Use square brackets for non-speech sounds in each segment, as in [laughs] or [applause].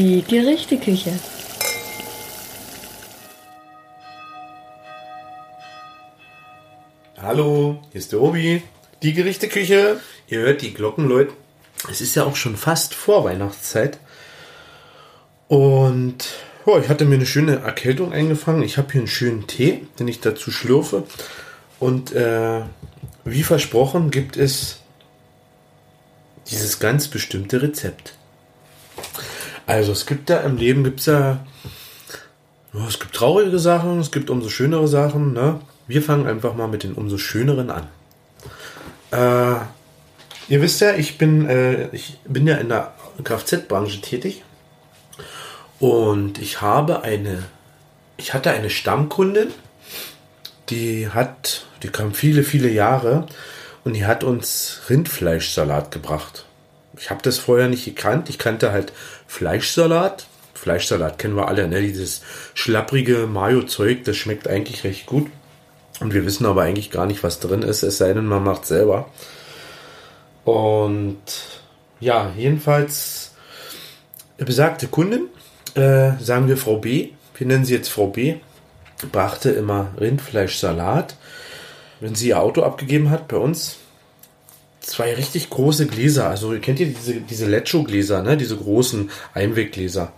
Die Gerichteküche. Hallo, hier ist der Obi. Die Gerichteküche. Ihr hört die Glocken, Leute. Es ist ja auch schon fast Vorweihnachtszeit. Und oh, ich hatte mir eine schöne Erkältung eingefangen. Ich habe hier einen schönen Tee, den ich dazu schlürfe. Und äh, wie versprochen gibt es dieses ganz bestimmte Rezept. Also es gibt ja im Leben gibt's ja, es gibt traurige Sachen, es gibt umso schönere Sachen. Ne? Wir fangen einfach mal mit den umso schöneren an. Äh, ihr wisst ja, ich bin, äh, ich bin ja in der Kfz-Branche tätig und ich habe eine, ich hatte eine Stammkundin, die hat, die kam viele, viele Jahre und die hat uns Rindfleischsalat gebracht. Ich habe das vorher nicht gekannt. Ich kannte halt Fleischsalat. Fleischsalat kennen wir alle, ne? Dieses schlapprige Mayo-Zeug, das schmeckt eigentlich recht gut. Und wir wissen aber eigentlich gar nicht, was drin ist, es sei denn, man macht selber. Und ja, jedenfalls besagte Kundin, äh, sagen wir Frau B, wir nennen sie jetzt Frau B, brachte immer Rindfleischsalat. Wenn sie ihr Auto abgegeben hat bei uns, zwei richtig große Gläser. Also kennt ihr diese, diese Lecho-Gläser, ne? diese großen Einweggläser.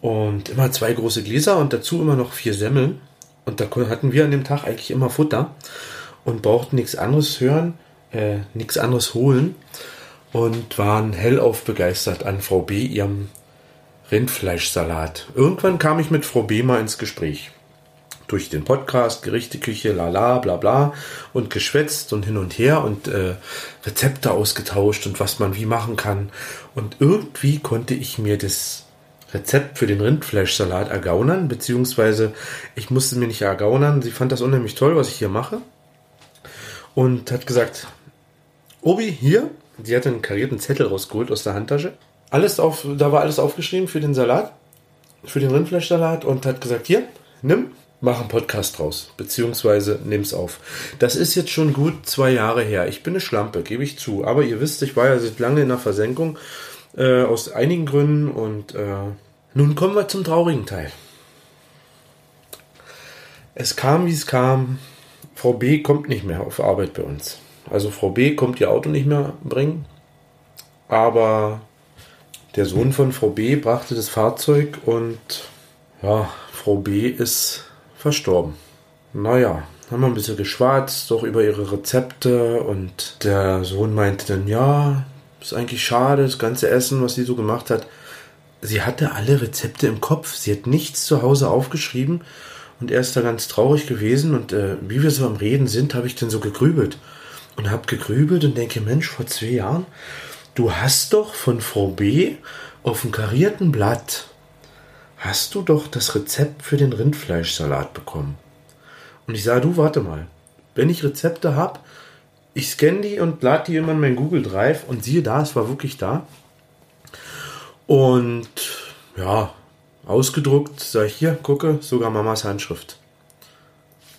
Und immer zwei große Gläser und dazu immer noch vier Semmeln. Und da hatten wir an dem Tag eigentlich immer Futter und brauchten nichts anderes hören, äh, nichts anderes holen und waren hellauf begeistert an Frau B ihrem Rindfleischsalat. Irgendwann kam ich mit Frau B mal ins Gespräch. Durch den Podcast, Gerichteküche, lala, bla bla und geschwätzt und hin und her und äh, Rezepte ausgetauscht und was man wie machen kann. Und irgendwie konnte ich mir das Rezept für den Rindfleischsalat ergaunern, beziehungsweise ich musste mir nicht ergaunern. Sie fand das unheimlich toll, was ich hier mache. Und hat gesagt, Obi, hier, sie hatte einen karierten Zettel rausgeholt aus der Handtasche. Alles auf, da war alles aufgeschrieben für den Salat, für den Rindfleischsalat und hat gesagt, hier, nimm, mach einen Podcast draus, beziehungsweise nimm's auf. Das ist jetzt schon gut zwei Jahre her. Ich bin eine Schlampe, gebe ich zu. Aber ihr wisst, ich war ja seit lange in der Versenkung äh, aus einigen Gründen. Und äh, nun kommen wir zum traurigen Teil. Es kam, wie es kam. Frau B kommt nicht mehr auf Arbeit bei uns. Also Frau B kommt ihr Auto nicht mehr bringen. Aber der Sohn von Frau B brachte das Fahrzeug und ja, Frau B ist verstorben. Naja, haben wir ein bisschen geschwatzt, doch über ihre Rezepte und der Sohn meinte dann, ja, ist eigentlich schade, das ganze Essen, was sie so gemacht hat. Sie hatte alle Rezepte im Kopf. Sie hat nichts zu Hause aufgeschrieben. Und er ist da ganz traurig gewesen. Und äh, wie wir so am Reden sind, habe ich dann so gegrübelt. Und habe gegrübelt und denke, Mensch, vor zwei Jahren, du hast doch von Frau B auf dem karierten Blatt, hast du doch das Rezept für den Rindfleischsalat bekommen. Und ich sage, du, warte mal. Wenn ich Rezepte habe, ich scanne die und lade die immer in mein Google Drive und siehe da, es war wirklich da. Und ja, ausgedruckt, sage ich hier, gucke, sogar Mamas Handschrift.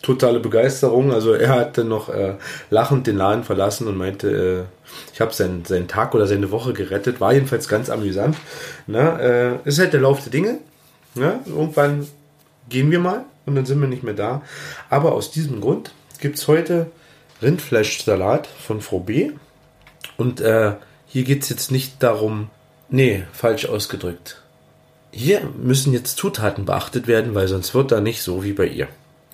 Totale Begeisterung. Also er hat dann noch äh, lachend den Laden verlassen und meinte, äh, ich habe seinen, seinen Tag oder seine Woche gerettet. War jedenfalls ganz amüsant. Na, äh, ist halt der Lauf der Dinge. Ja, irgendwann gehen wir mal und dann sind wir nicht mehr da. Aber aus diesem Grund gibt es heute Rindfleischsalat von Frau B. Und äh, hier geht es jetzt nicht darum, nee, falsch ausgedrückt. Hier müssen jetzt Zutaten beachtet werden, weil sonst wird da nicht so wie bei ihr.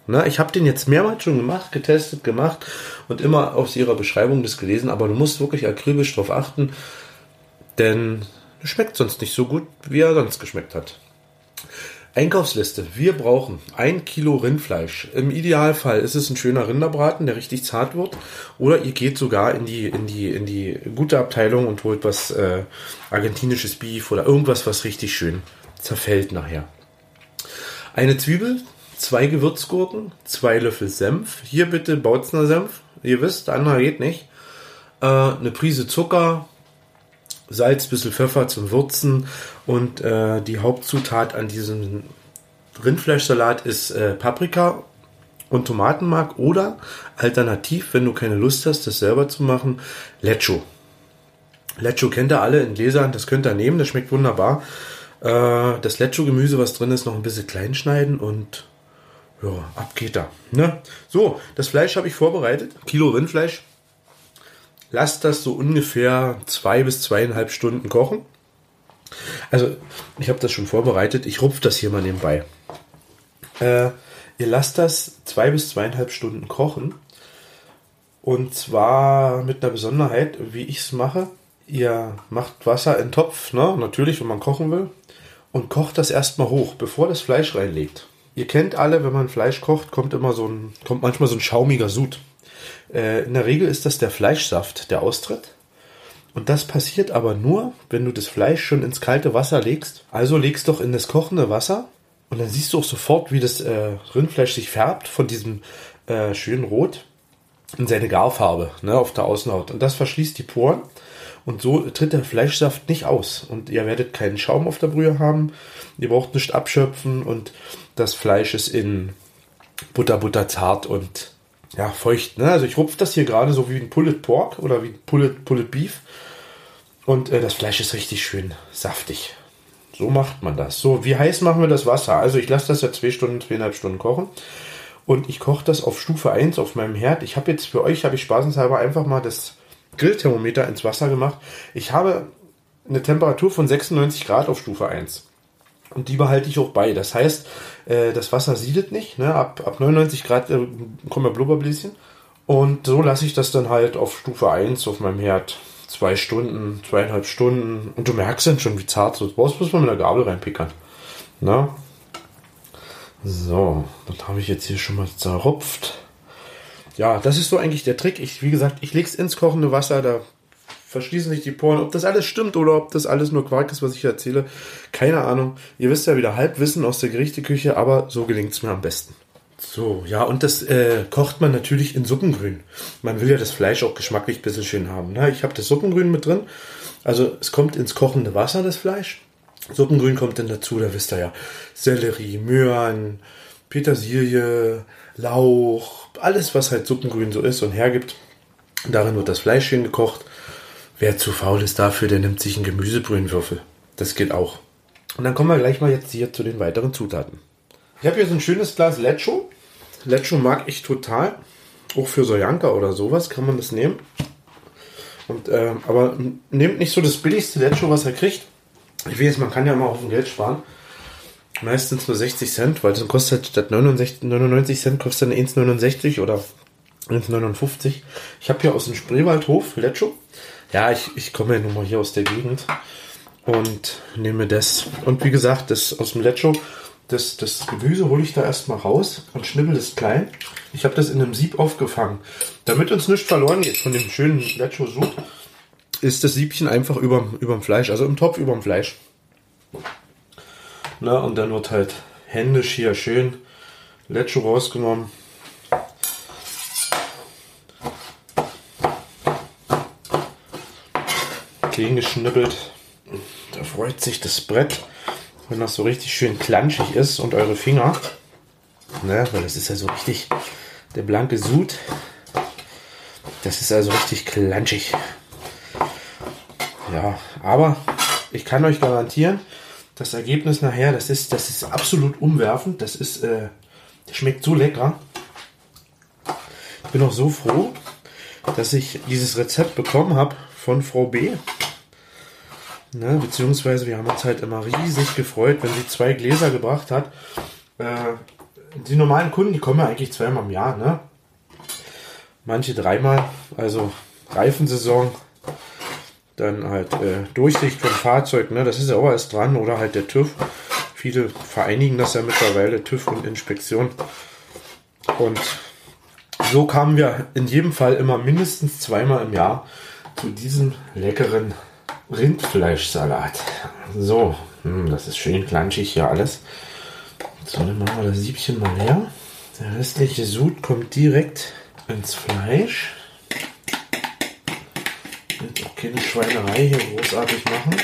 Na, ich habe den jetzt mehrmals schon gemacht, getestet, gemacht und immer aus ihrer Beschreibung das gelesen, aber du musst wirklich akribisch darauf achten, denn schmeckt sonst nicht so gut, wie er sonst geschmeckt hat. Einkaufsliste. Wir brauchen ein Kilo Rindfleisch. Im Idealfall ist es ein schöner Rinderbraten, der richtig zart wird. Oder ihr geht sogar in die, in die, in die gute Abteilung und holt was äh, argentinisches Beef oder irgendwas, was richtig schön zerfällt nachher. Eine Zwiebel, zwei Gewürzgurken, zwei Löffel Senf. Hier bitte Bautzner Senf. Ihr wisst, andere geht nicht. Äh, eine Prise Zucker, Salz, bisschen Pfeffer zum Würzen und äh, die Hauptzutat an diesem Rindfleischsalat ist äh, Paprika und Tomatenmark oder alternativ, wenn du keine Lust hast, das selber zu machen, Lecho. Lecho kennt ihr alle in Gläsern, das könnt ihr nehmen, das schmeckt wunderbar. Äh, das Lecho-Gemüse, was drin ist, noch ein bisschen klein schneiden und ja, ab geht da. Ne? So, das Fleisch habe ich vorbereitet. Kilo Rindfleisch. Lasst das so ungefähr zwei bis zweieinhalb Stunden kochen. Also, ich habe das schon vorbereitet. Ich rupfe das hier mal nebenbei. Äh, ihr lasst das zwei bis zweieinhalb Stunden kochen. Und zwar mit einer Besonderheit, wie ich es mache. Ihr macht Wasser in den Topf, ne? natürlich, wenn man kochen will, und kocht das erstmal hoch, bevor das Fleisch reinlegt. Ihr kennt alle, wenn man Fleisch kocht, kommt immer so ein, kommt manchmal so ein schaumiger Sud. Äh, in der Regel ist das der Fleischsaft, der austritt. Und das passiert aber nur, wenn du das Fleisch schon ins kalte Wasser legst. Also legst doch in das kochende Wasser und dann siehst du auch sofort, wie das äh, Rindfleisch sich färbt von diesem äh, schönen Rot in seine Garfarbe ne, auf der Außenhaut. Und das verschließt die Poren. Und so tritt der Fleischsaft nicht aus. Und ihr werdet keinen Schaum auf der Brühe haben. Ihr braucht nicht abschöpfen. Und das Fleisch ist in Butter, Butter zart und ja, feucht. Ne? Also ich rupfe das hier gerade so wie ein Pulled Pork oder wie Pulled, Pulled Beef. Und äh, das Fleisch ist richtig schön saftig. So macht man das. So, wie heiß machen wir das Wasser? Also ich lasse das ja zwei Stunden, zweieinhalb Stunden kochen. Und ich koche das auf Stufe 1 auf meinem Herd. Ich habe jetzt für euch, habe ich spaßenshalber einfach mal das Grillthermometer ins Wasser gemacht. Ich habe eine Temperatur von 96 Grad auf Stufe 1. Und die behalte ich auch bei. Das heißt, äh, das Wasser siedet nicht. Ne? Ab, ab 99 Grad äh, kommen ja Blubberbläschen. Und so lasse ich das dann halt auf Stufe 1 auf meinem Herd. Zwei Stunden, zweieinhalb Stunden. Und du merkst dann schon, wie zart es ist. Brauchst bloß mal mit der Gabel reinpickern. Na? So, das habe ich jetzt hier schon mal zerrupft. Ja, das ist so eigentlich der Trick. Ich, wie gesagt, ich lege es ins kochende Wasser, da verschließen sich die Poren. Ob das alles stimmt oder ob das alles nur Quark ist, was ich erzähle, keine Ahnung. Ihr wisst ja wieder Halbwissen aus der Gerichteküche, aber so gelingt es mir am besten. So, ja, und das äh, kocht man natürlich in Suppengrün. Man will ja das Fleisch auch geschmacklich ein bisschen schön haben. Ne? Ich habe das Suppengrün mit drin. Also es kommt ins kochende Wasser, das Fleisch. Suppengrün kommt dann dazu, da wisst ihr ja, Sellerie, Möhren, Petersilie, Lauch, alles, was halt Suppengrün so ist und hergibt. Darin wird das Fleisch schön gekocht. Wer zu faul ist dafür, der nimmt sich einen Gemüsebrühenwürfel. Das geht auch. Und dann kommen wir gleich mal jetzt hier zu den weiteren Zutaten. Ich habe hier so ein schönes Glas Lecho. Lecho mag ich total. Auch für Sojanka oder sowas kann man das nehmen. Und, äh, aber nehmt nicht so das billigste Lecho, was er kriegt. Ich weiß, man kann ja mal auf dem Geld sparen. Meistens nur 60 Cent, weil das kostet statt 99, 99 Cent kostet dann 1,69 oder 1,59. Ich habe hier aus dem Spreewaldhof Lecho. Ja, ich, ich komme ja nun mal hier aus der Gegend und nehme das. Und wie gesagt, das aus dem Lecho, das, das Gemüse hole ich da erstmal raus und schnibbel es klein. Ich habe das in einem Sieb aufgefangen. Damit uns nichts verloren geht von dem schönen Lecho-Sud, ist das Siebchen einfach über dem Fleisch, also im Topf über dem Fleisch. Na, und dann wird halt händisch hier schön Lecho rausgenommen. Clean geschnippelt. Da freut sich das Brett, wenn das so richtig schön klanschig ist und eure Finger. Ne, weil das ist ja so richtig der blanke Sud. Das ist also richtig klanschig. Ja, aber ich kann euch garantieren, das Ergebnis nachher, das ist, das ist absolut umwerfend. Das ist, äh, das schmeckt so lecker. Ich bin auch so froh, dass ich dieses Rezept bekommen habe von Frau B. Ne, beziehungsweise wir haben uns halt immer riesig gefreut, wenn sie zwei Gläser gebracht hat. Äh, die normalen Kunden, die kommen ja eigentlich zweimal im Jahr, ne? Manche dreimal, also Reifensaison dann halt äh, Durchsicht vom Fahrzeug, ne, das ist ja auch erst dran, oder halt der TÜV. Viele vereinigen das ja mittlerweile, TÜV und Inspektion. Und so kamen wir in jedem Fall immer mindestens zweimal im Jahr zu diesem leckeren Rindfleischsalat. So, hm, das ist schön klanschig hier alles. So, dann machen wir das Siebchen mal leer. Der restliche Sud kommt direkt ins Fleisch keine Schweinerei hier großartig machen.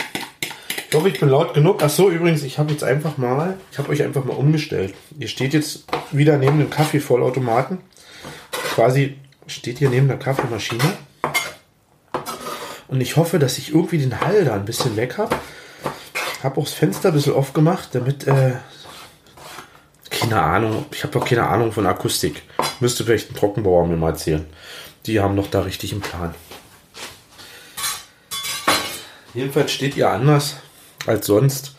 Ich hoffe, ich bin laut genug. Ach so, übrigens, ich habe jetzt einfach mal, ich habe euch einfach mal umgestellt. Ihr steht jetzt wieder neben dem Kaffeevollautomaten. Quasi steht hier neben der Kaffeemaschine. Und ich hoffe, dass ich irgendwie den Hall da ein bisschen weg habe. Habe auch das Fenster ein bisschen aufgemacht, damit, äh, keine Ahnung, ich habe doch keine Ahnung von Akustik. Müsste vielleicht ein Trockenbauer mir mal erzählen. Die haben noch da richtig einen Plan. Jedenfalls steht ihr anders als sonst.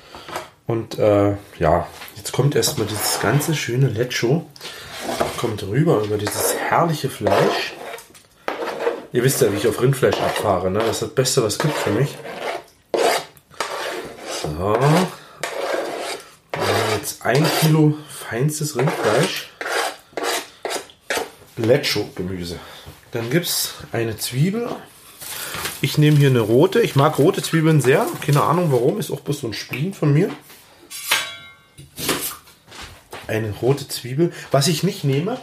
Und äh, ja, jetzt kommt erstmal dieses ganze schöne Lecho. Kommt rüber über dieses herrliche Fleisch. Ihr wisst ja, wie ich auf Rindfleisch abfahre. Ne? Das ist das Beste, was es gibt für mich. So. Jetzt ein Kilo feinstes Rindfleisch. Lecho-Gemüse. Dann gibt es eine Zwiebel. Ich nehme hier eine rote. Ich mag rote Zwiebeln sehr. Keine Ahnung warum. Ist auch bloß so ein Spleen von mir. Eine rote Zwiebel. Was ich nicht nehme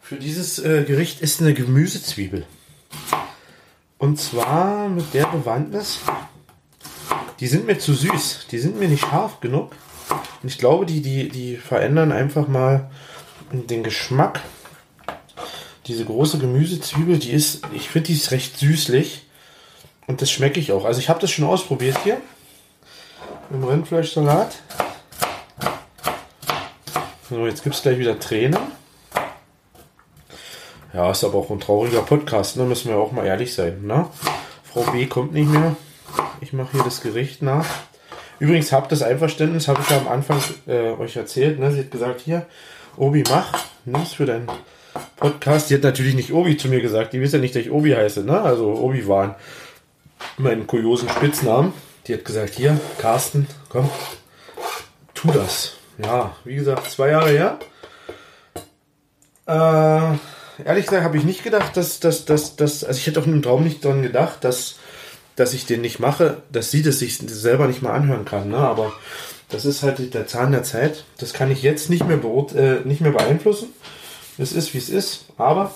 für dieses äh, Gericht ist eine Gemüsezwiebel. Und zwar mit der Bewandtnis. Die sind mir zu süß. Die sind mir nicht scharf genug. Und ich glaube, die, die, die verändern einfach mal den Geschmack diese große Gemüsezwiebel, die ist, ich finde, die ist recht süßlich. Und das schmecke ich auch. Also ich habe das schon ausprobiert hier. Im Rindfleischsalat. So, jetzt gibt es gleich wieder Tränen. Ja, ist aber auch ein trauriger Podcast, ne? Müssen wir auch mal ehrlich sein, ne? Frau B kommt nicht mehr. Ich mache hier das Gericht nach. Übrigens habt das Einverständnis, habe ich ja am Anfang äh, euch erzählt. Ne? Sie hat gesagt, hier, Obi, mach, nimm's für deinen Podcast. Die hat natürlich nicht Obi zu mir gesagt. Die wissen ja nicht, dass ich Obi heiße, ne? Also Obi waren meinen kuriosen Spitznamen. Die hat gesagt, hier, Carsten, komm, tu das. Ja, wie gesagt, zwei Jahre her. Äh, ehrlich gesagt habe ich nicht gedacht, dass, dass, dass, dass, also ich hätte auch im Traum nicht dran gedacht, dass, dass ich den nicht mache, dass sie das sich selber nicht mal anhören kann, ne? Aber das ist halt der Zahn der Zeit. Das kann ich jetzt nicht mehr, äh, nicht mehr beeinflussen. Es ist, wie es ist. Aber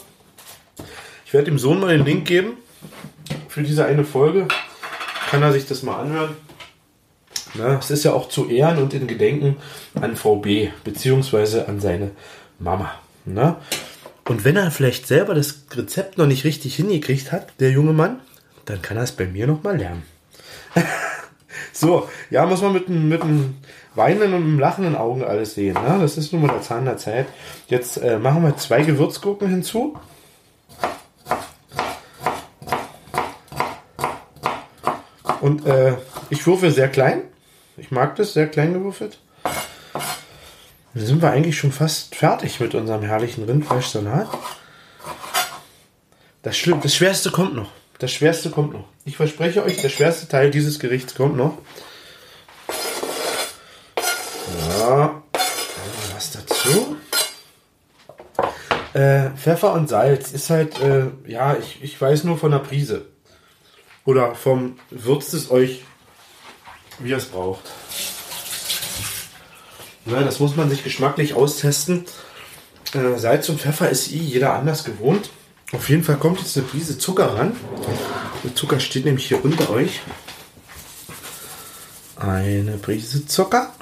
ich werde dem Sohn mal den Link geben für diese eine Folge. Kann er sich das mal anhören. Na, es ist ja auch zu Ehren und in Gedenken an VB, beziehungsweise an seine Mama. Na? Und wenn er vielleicht selber das Rezept noch nicht richtig hingekriegt hat, der junge Mann, dann kann er es bei mir noch mal lernen. [laughs] so, ja, muss man mit, mit einem weinenden und lachenden Augen alles sehen. Ne? Das ist nun mal der Zahn der Zeit. Jetzt äh, machen wir zwei Gewürzgurken hinzu. Und äh, ich würfe sehr klein. Ich mag das, sehr klein gewürfelt. Sind wir eigentlich schon fast fertig mit unserem herrlichen Rindfleischsalat. Das, Schlimm, das Schwerste kommt noch. Das Schwerste kommt noch. Ich verspreche euch, der schwerste Teil dieses Gerichts kommt noch. Ja, was dazu? Äh, Pfeffer und Salz ist halt, äh, ja, ich, ich weiß nur von der Prise. Oder vom würzt es euch, wie ihr es braucht. Ja, das muss man sich geschmacklich austesten. Äh, Salz und Pfeffer ist eh jeder anders gewohnt. Auf jeden Fall kommt jetzt eine Prise Zucker ran. Der Zucker steht nämlich hier unter euch. Eine Prise Zucker.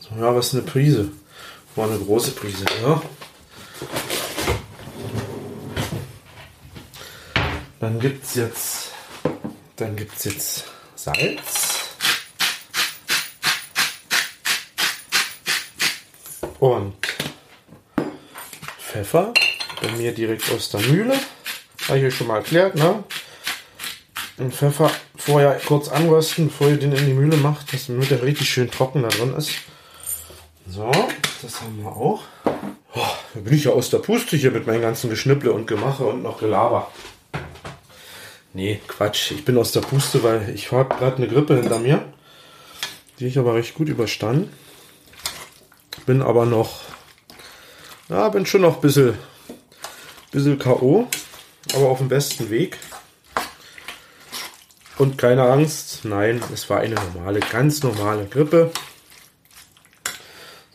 So, ja, was ist eine Prise? War eine große Prise. Ja. Dann gibt es jetzt, dann gibt's jetzt Salz. Und Pfeffer. Bei mir direkt aus der Mühle. Habe ich euch schon mal erklärt, ne? Den Pfeffer vorher kurz anrösten, bevor ihr den in die Mühle macht, damit er richtig schön trocken da drin ist. So, das haben wir auch. Oh, da bin ich ja aus der Puste hier mit meinen ganzen Geschnipple und Gemache und noch Gelaber. Nee, Quatsch. Ich bin aus der Puste, weil ich habe gerade eine Grippe hinter mir. Die ich aber recht gut überstanden. Bin aber noch. Ja, bin schon noch ein bisschen, bisschen K.O. Aber auf dem besten Weg. Und keine Angst. Nein, es war eine normale, ganz normale Grippe.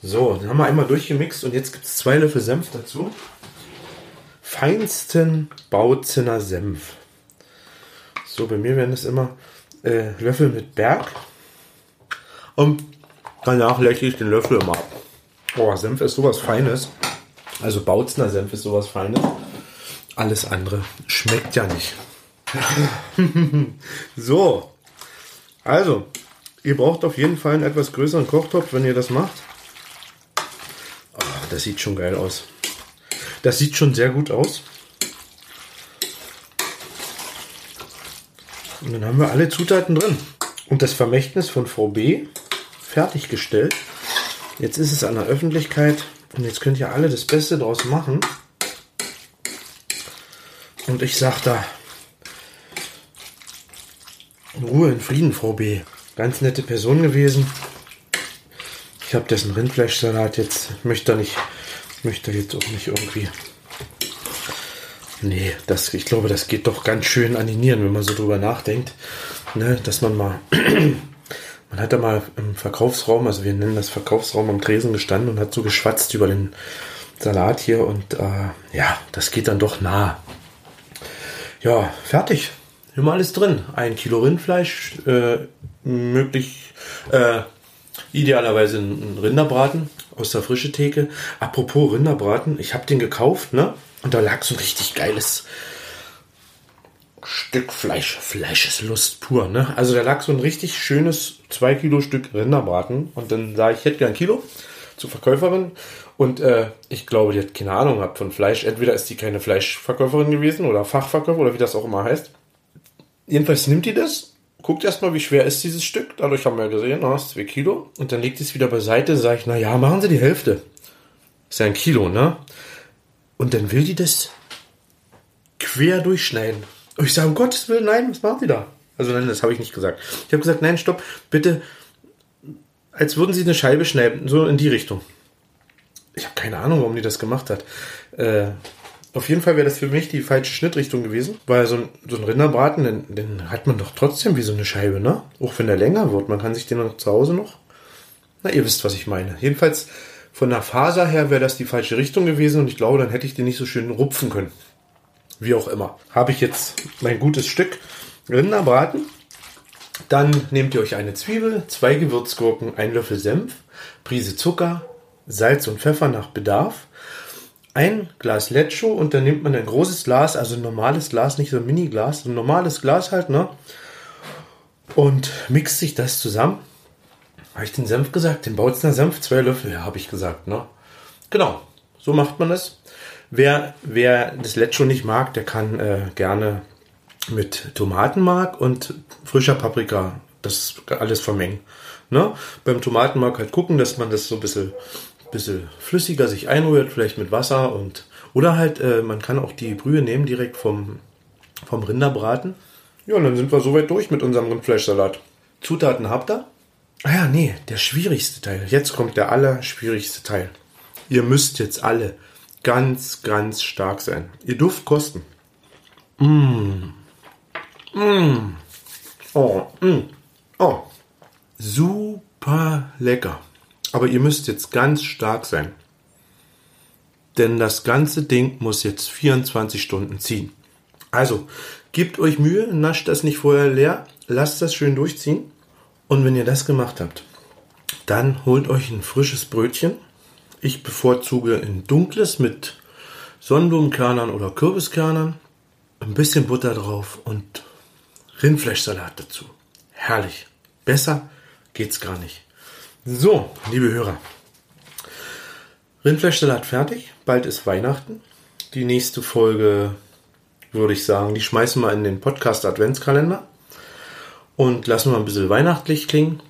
So, dann haben wir einmal durchgemixt und jetzt gibt es zwei Löffel Senf dazu. Feinsten Bautzener Senf. So, bei mir werden es immer äh, Löffel mit Berg. Und danach lächle ich den Löffel immer ab. Boah, Senf ist sowas Feines. Also Bautzner Senf ist sowas Feines. Alles andere schmeckt ja nicht. [laughs] so. Also, ihr braucht auf jeden Fall einen etwas größeren Kochtopf, wenn ihr das macht. Oh, das sieht schon geil aus. Das sieht schon sehr gut aus. Und dann haben wir alle Zutaten drin. Und das Vermächtnis von Frau B fertiggestellt. Jetzt ist es an der Öffentlichkeit und jetzt könnt ihr alle das Beste draus machen. Und ich sag da, Ruhe, in Frieden, Frau B. Ganz nette Person gewesen. Ich habe dessen Rindfleischsalat jetzt, möchte da nicht, möchte jetzt auch nicht irgendwie. Nee, das, ich glaube, das geht doch ganz schön an die Nieren, wenn man so drüber nachdenkt. Ne, dass man mal, man hat da mal im Verkaufsraum, also wir nennen das Verkaufsraum am Tresen gestanden und hat so geschwatzt über den Salat hier und äh, ja, das geht dann doch nah. Ja, fertig. Haben alles drin. Ein Kilo Rindfleisch, äh, möglich, äh, idealerweise ein Rinderbraten aus der frische Theke. Apropos Rinderbraten, ich habe den gekauft, ne? Und da lag so ein richtig geiles Stück Fleisch. Fleisch ist Lust pur, ne? Also da lag so ein richtig schönes 2 Kilo Stück Rinderbraten. Und dann sah ich, ich hätte gern Kilo zur Verkäuferin. Und äh, ich glaube, die hat keine Ahnung gehabt von Fleisch. Entweder ist die keine Fleischverkäuferin gewesen oder Fachverkäufer oder wie das auch immer heißt. Jedenfalls nimmt die das, guckt erstmal, wie schwer ist dieses Stück. Dadurch haben wir gesehen, na, ist 2 Kilo. Und dann legt es wieder beiseite. Sage ich, na ja, machen Sie die Hälfte. Ist ja ein Kilo, ne? Und dann will die das quer durchschneiden. Und ich sage, um Gottes Willen, nein, was machen Sie da? Also nein, das habe ich nicht gesagt. Ich habe gesagt, nein, stopp, bitte, als würden Sie eine Scheibe schneiden, so in die Richtung. Ich habe keine Ahnung, warum die das gemacht hat. Äh, auf jeden Fall wäre das für mich die falsche Schnittrichtung gewesen, weil so ein, so ein Rinderbraten, den, den, hat man doch trotzdem wie so eine Scheibe, ne? Auch wenn der länger wird. Man kann sich den noch zu Hause noch. Na, ihr wisst, was ich meine. Jedenfalls von der Faser her wäre das die falsche Richtung gewesen und ich glaube, dann hätte ich den nicht so schön rupfen können. Wie auch immer. Habe ich jetzt mein gutes Stück Rinderbraten. Dann nehmt ihr euch eine Zwiebel, zwei Gewürzgurken, ein Löffel Senf, Prise Zucker, Salz und Pfeffer nach Bedarf, ein Glas Lecho und dann nimmt man ein großes Glas, also ein normales Glas, nicht so ein Mini-Glas, ein normales Glas halt, ne? Und mixt sich das zusammen. Habe ich den Senf gesagt? Den Bautzner Senf, zwei Löffel, ja, habe ich gesagt, ne? Genau, so macht man es. Wer, wer das Lecho nicht mag, der kann äh, gerne mit Tomatenmark und frischer Paprika das alles vermengen. Ne? Beim Tomatenmark halt gucken, dass man das so ein bisschen bisschen flüssiger sich einrührt, vielleicht mit Wasser und oder halt, äh, man kann auch die Brühe nehmen direkt vom, vom Rinderbraten. Ja, und dann sind wir soweit durch mit unserem Rindfleischsalat. Zutaten habt ihr? Ah ja, nee, der schwierigste Teil. Jetzt kommt der allerschwierigste Teil. Ihr müsst jetzt alle ganz, ganz stark sein. Ihr dürft kosten. Mmh. Mmh. Oh, mmh. Oh. Super lecker. Aber ihr müsst jetzt ganz stark sein. Denn das ganze Ding muss jetzt 24 Stunden ziehen. Also, gebt euch Mühe, nascht das nicht vorher leer, lasst das schön durchziehen. Und wenn ihr das gemacht habt, dann holt euch ein frisches Brötchen. Ich bevorzuge ein dunkles mit Sonnenblumenkernern oder Kürbiskernern. Ein bisschen Butter drauf und Rindfleischsalat dazu. Herrlich. Besser geht's gar nicht. So, liebe Hörer. Rindfleischsalat fertig. Bald ist Weihnachten. Die nächste Folge, würde ich sagen, die schmeißen wir in den Podcast Adventskalender und lassen wir ein bisschen weihnachtlich klingen.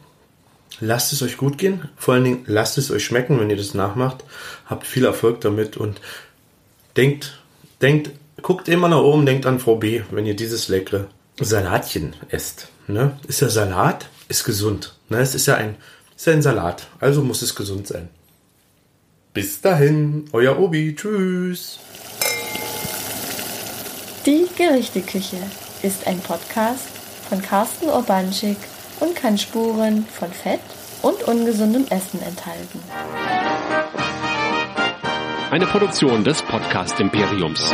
Lasst es euch gut gehen. Vor allen Dingen lasst es euch schmecken, wenn ihr das nachmacht. Habt viel Erfolg damit und denkt, denkt, guckt immer nach oben, denkt an Frau B, wenn ihr dieses leckere Salatchen esst. Ne? Ist ja Salat, ist gesund. Ne? Es ist ja ein ist ja ein Salat, also muss es gesund sein. Bis dahin, euer Obi, tschüss. Die Gerichteküche ist ein Podcast von Carsten Urbanschik und kann Spuren von Fett und ungesundem Essen enthalten. Eine Produktion des Podcast Imperiums.